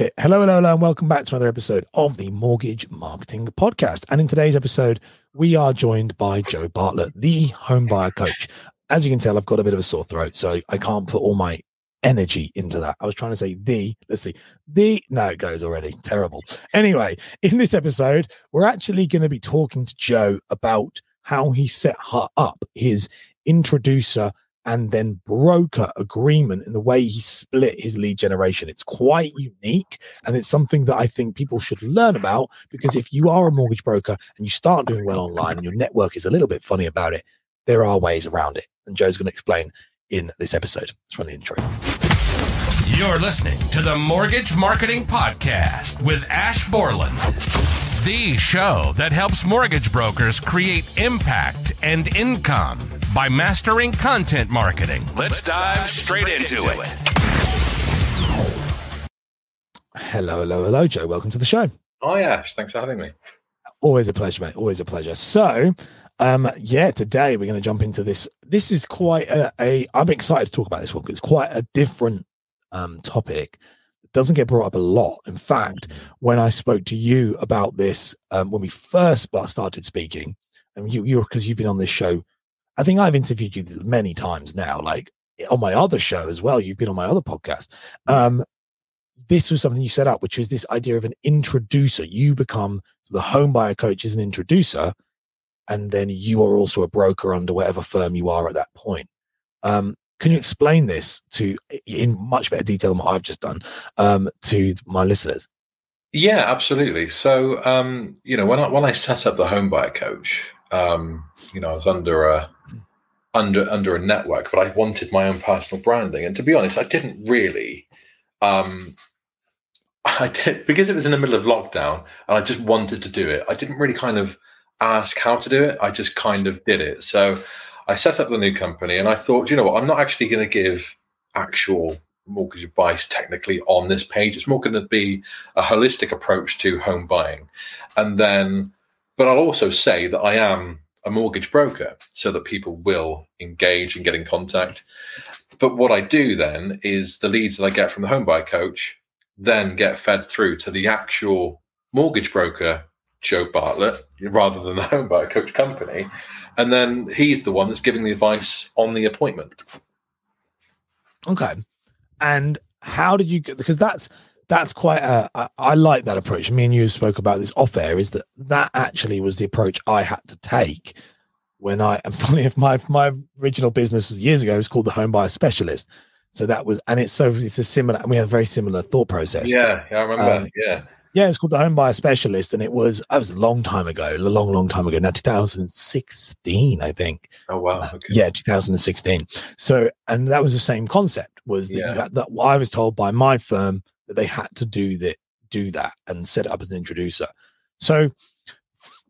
Okay, hello, hello, hello, and welcome back to another episode of the Mortgage Marketing Podcast. And in today's episode, we are joined by Joe Bartlett, the home buyer coach. As you can tell, I've got a bit of a sore throat, so I can't put all my energy into that. I was trying to say the, let's see, the, no, it goes already. Terrible. Anyway, in this episode, we're actually going to be talking to Joe about how he set her up his introducer and then broker agreement in the way he split his lead generation. It's quite unique and it's something that I think people should learn about because if you are a mortgage broker and you start doing well online and your network is a little bit funny about it, there are ways around it. And Joe's going to explain in this episode. It's from the intro. You're listening to the Mortgage Marketing Podcast with Ash Borland, the show that helps mortgage brokers create impact and income by mastering content marketing. Let's dive straight into it. Hello, hello, hello, Joe. Welcome to the show. Hi, Ash. Thanks for having me. Always a pleasure, mate. Always a pleasure. So, um, yeah, today we're going to jump into this. This is quite a, a. I'm excited to talk about this one because it's quite a different um, topic. It doesn't get brought up a lot. In fact, when I spoke to you about this um, when we first started speaking, and you, you because you've been on this show, I think I've interviewed you many times now, like on my other show as well. You've been on my other podcast. Um, this was something you set up, which is this idea of an introducer. You become so the home buyer coach is an introducer, and then you are also a broker under whatever firm you are at that point. Um, can you explain this to in much better detail than what I've just done um, to my listeners? Yeah, absolutely. So, um, you know, when I when I set up the home buyer coach, um, you know, I was under a under under a network, but I wanted my own personal branding. And to be honest, I didn't really. Um, I did because it was in the middle of lockdown, and I just wanted to do it. I didn't really kind of ask how to do it. I just kind of did it. So I set up the new company, and I thought, you know what, I'm not actually going to give actual mortgage advice technically on this page. It's more going to be a holistic approach to home buying, and then, but I'll also say that I am a mortgage broker so that people will engage and get in contact. But what I do then is the leads that I get from the home buyer coach then get fed through to the actual mortgage broker, Joe Bartlett, rather than the home buyer coach company. And then he's the one that's giving the advice on the appointment. Okay. And how did you get because that's that's quite a I, I like that approach. Me and you spoke about this off air. Is that that actually was the approach I had to take when I and funny if my my original business years ago was called the home buyer specialist. So that was and it's so it's a similar we have a very similar thought process. Yeah, yeah I remember. Um, yeah. Yeah, it's called the Home Buyer Specialist, and it was that was a long time ago, a long, long time ago. Now, 2016, I think. Oh wow! Uh, yeah, 2016. So, and that was the same concept. Was that, yeah. had, that I was told by my firm that they had to do that, do that, and set it up as an introducer. So,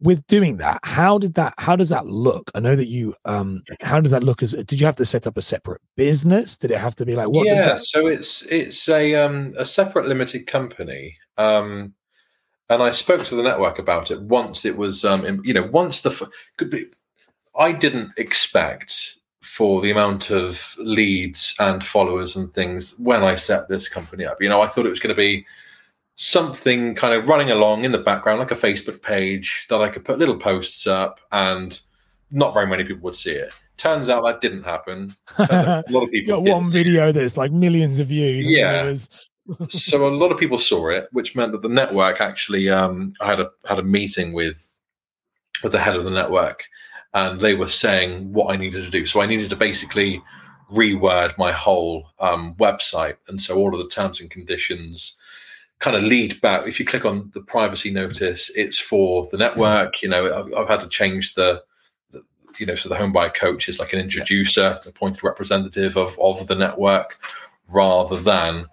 with doing that, how did that? How does that look? I know that you. Um, how does that look? As did you have to set up a separate business? Did it have to be like what? Yeah, so it's it's a um a separate limited company. Um, and I spoke to the network about it once it was, um, you know, once the could be. I didn't expect for the amount of leads and followers and things when I set this company up. You know, I thought it was going to be something kind of running along in the background, like a Facebook page that I could put little posts up, and not very many people would see it. Turns out that didn't happen. a lot of people got one video that's like millions of views. Yeah, so a lot of people saw it, which meant that the network actually um, I had a had a meeting with with the head of the network, and they were saying what I needed to do. So I needed to basically reword my whole um, website, and so all of the terms and conditions kind of lead back. If you click on the privacy notice, it's for the network. You know, I've, I've had to change the, the, you know, so the home buyer coach is like an introducer, appointed representative of of the network, rather than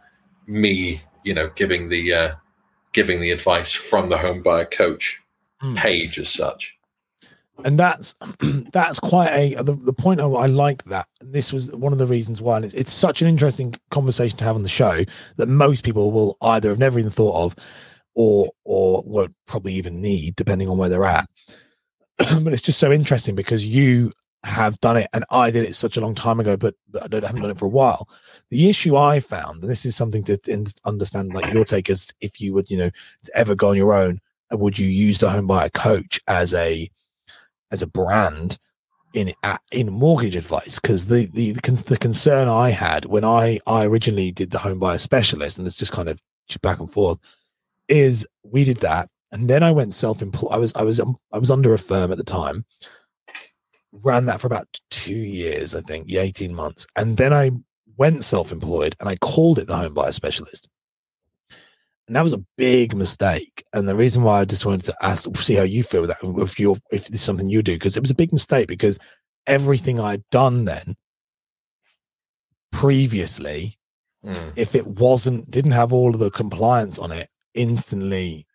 me, you know, giving the uh, giving the advice from the home buyer coach mm. page as such. And that's that's quite a the, the point of I like that. This was one of the reasons why it's, it's such an interesting conversation to have on the show that most people will either have never even thought of or or won't probably even need depending on where they're at. but it's just so interesting because you have done it, and I did it such a long time ago, but, but I, I haven't done it for a while. The issue I found, and this is something to understand, like your take is if you would, you know, to ever go on your own, would you use the home buyer coach as a as a brand in in mortgage advice? Because the, the the concern I had when I I originally did the home buyer specialist, and it's just kind of back and forth, is we did that, and then I went self employed. I was I was um, I was under a firm at the time, ran that for about two years, I think, yeah, eighteen months, and then I went self employed, and I called it the home buyer specialist and that was a big mistake. And the reason why I just wanted to ask, see how you feel with that, if you if this is something you do, because it was a big mistake because everything I'd done then previously, mm. if it wasn't didn't have all of the compliance on it, instantly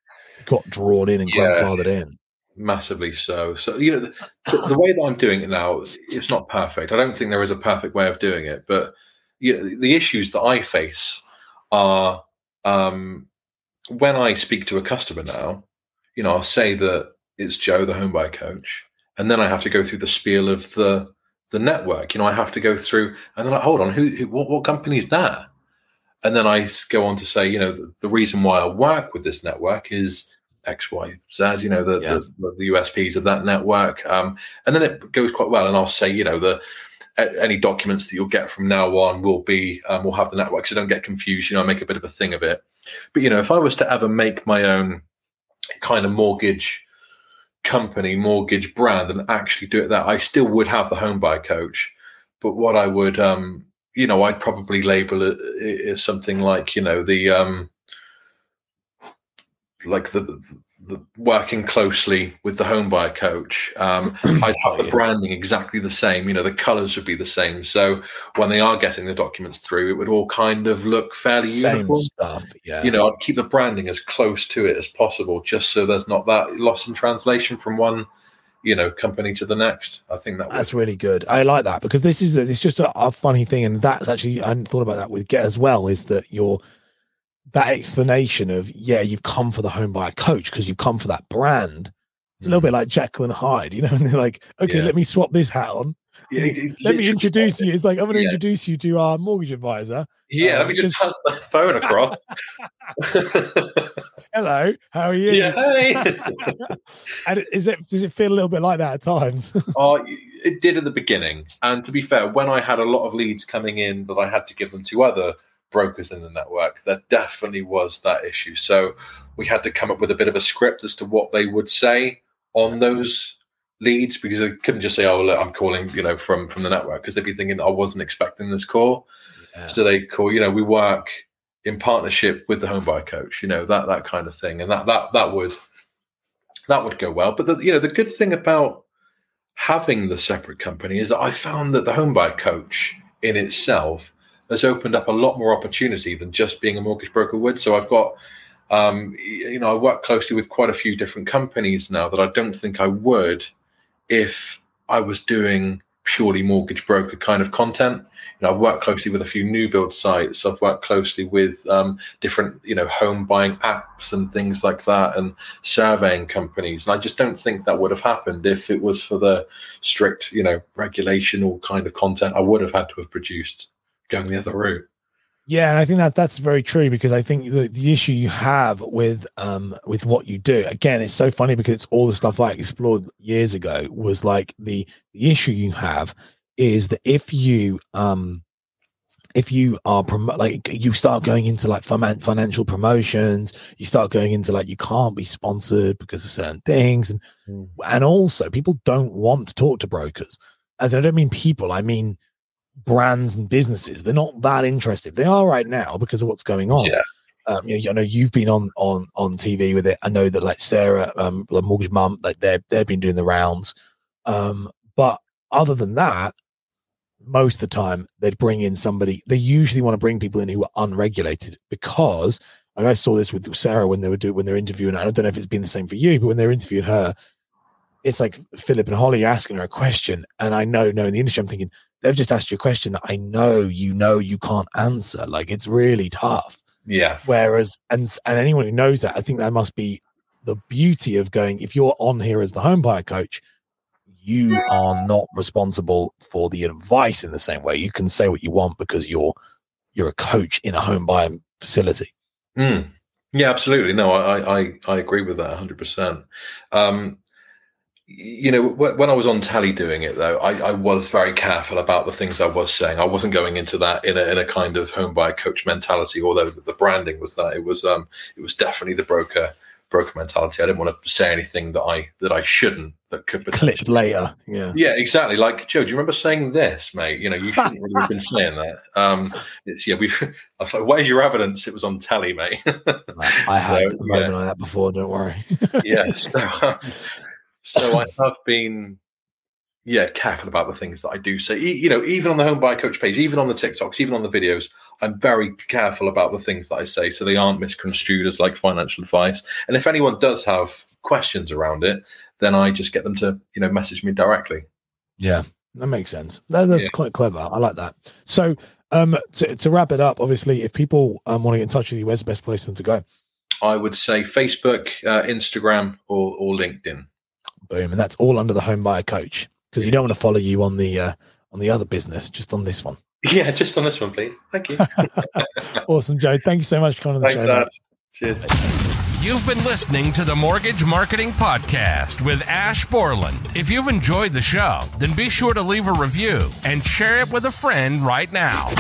got drawn in and yeah, grandfathered in. Massively so. So you know, the, the way that I'm doing it now, it's not perfect. I don't think there is a perfect way of doing it, but you know, the issues that I face are um, when I speak to a customer now, you know, I'll say that it's Joe, the home buy coach, and then I have to go through the spiel of the the network. You know, I have to go through, and then like, hold on, who, who what, what company is that? And then I go on to say, you know, the, the, reason why I work with this network is X, Y, Z. You know, the yeah. the, the, USPs of that network, um, and then it goes quite well. And I'll say, you know, the any documents that you'll get from now on will be um, will have the network, so don't get confused. You know, I make a bit of a thing of it. But you know, if I was to ever make my own kind of mortgage company, mortgage brand, and actually do it that, I still would have the home buy coach. But what I would, um, you know, I'd probably label it as something like, you know, the um, like the, the, working closely with the home buyer coach. Um, I'd have the branding exactly the same. You know, the colors would be the same. So when they are getting the documents through, it would all kind of look fairly same uniform. stuff. Yeah. You know, I'd keep the branding as close to it as possible, just so there's not that loss in translation from one you know company to the next i think that that's really good i like that because this is a, it's just a, a, funny thing and that's actually i hadn't thought about that with get as well is that you're that explanation of yeah you've come for the home buyer coach because you've come for that brand it's a little bit mm. like Jekyll and Hyde, you know, and they're like, okay, yeah. let me swap this hat on. Yeah, let me introduce you. It's like I'm going to yeah. introduce you to our mortgage advisor. Yeah, let me just pass the phone across. Hello, how are you? Yeah, hey. and is it does it feel a little bit like that at times? oh, it did at the beginning. And to be fair, when I had a lot of leads coming in that I had to give them to other brokers in the network, there definitely was that issue. So we had to come up with a bit of a script as to what they would say on those leads because they couldn't just say, "Oh, look, I'm calling," you know, from from the network because they'd be thinking, "I wasn't expecting this call." Yeah. So they call, you know, we work in partnership with the home buyer coach, you know, that that kind of thing, and that that that would that would go well. But the, you know, the good thing about having the separate company is that I found that the home buyer coach in itself has opened up a lot more opportunity than just being a mortgage broker would. So I've got, um, you know, I work closely with quite a few different companies now that I don't think I would if I was doing purely mortgage broker kind of content. You know, I've worked closely with a few new build sites. I've worked closely with um, different, you know, home buying apps and things like that, and surveying companies. And I just don't think that would have happened if it was for the strict, you know, regulation or kind of content I would have had to have produced going the other route. Yeah, and I think that that's very true because I think the, the issue you have with um with what you do again, it's so funny because it's all the stuff I explored years ago was like the the issue you have is that if you um if you are prom- like you start going into like financial promotions you start going into like you can't be sponsored because of certain things and mm. and also people don't want to talk to brokers as i don't mean people i mean brands and businesses. They're not that interested. They are right now because of what's going on. Yeah. Um, you know, I know you've been on on on TV with it. I know that like Sarah, um, the mortgage mum, like they're they've been doing the rounds. Um, but other than that, most of the time they'd bring in somebody. They usually want to bring people in who are unregulated because I saw this with Sarah when they were doing when they're interviewing. I don't know if it's been the same for you, but when they're interviewing her, it's like Phillip and Holly asking her a question, and I know, knowing the industry, I'm thinking they've just asked you a question that I know you know you can't answer. Like it's really tough. Yeah. Whereas, and and anyone who knows that, I think that must be the beauty of going. If you're on here as the home buyer coach, you are not responsible for the advice in the same way. You can say what you want because you're you're a coach in a home buying facility. Mm. Yeah, absolutely. No, I, I, I agree with that 100%. Um, you know, when I was on tally doing it, though, I, I, was very careful about the things I was saying. I wasn't going into that in a, in a kind of home buyer coach mentality, although the branding was that. It was um, it was definitely the broker broker mentality. I didn't want to say anything that I that I shouldn't that could clip later. Yeah, yeah, exactly. Like Joe, do you remember saying this, mate? You know, you shouldn't really have been saying that. Um, it's yeah. We've. I was like, "Where's your evidence? It was on tally, mate." I had so, a moment yeah. like that before. Don't worry. yeah. So, um, so I have been yeah, careful about the things that I do say. You know, even on the Home Buy Coach page, even on the TikToks, even on the videos, I'm very careful about the things that I say so they aren't misconstrued as like financial advice. And if anyone does have questions around it, then I just get them to, you know, message me directly. Yeah, that makes sense. That, that's yeah. quite clever. I like that. So, um, to, to wrap it up, obviously, if people um, want to get in touch with you, where's the best place for them to go? I would say Facebook, uh, Instagram, or, or LinkedIn. Boom, and that's all under the Home Buyer Coach because you don't want to follow you on the uh, on the other business, just on this one. Yeah, just on this one, please. Thank you. awesome, Joe. Thank you so much for coming on the Thanks, show. Cheers. You've been listening to the Mortgage Marketing Podcast with Ash Borland. If you've enjoyed the show, then be sure to leave a review and share it with a friend right now.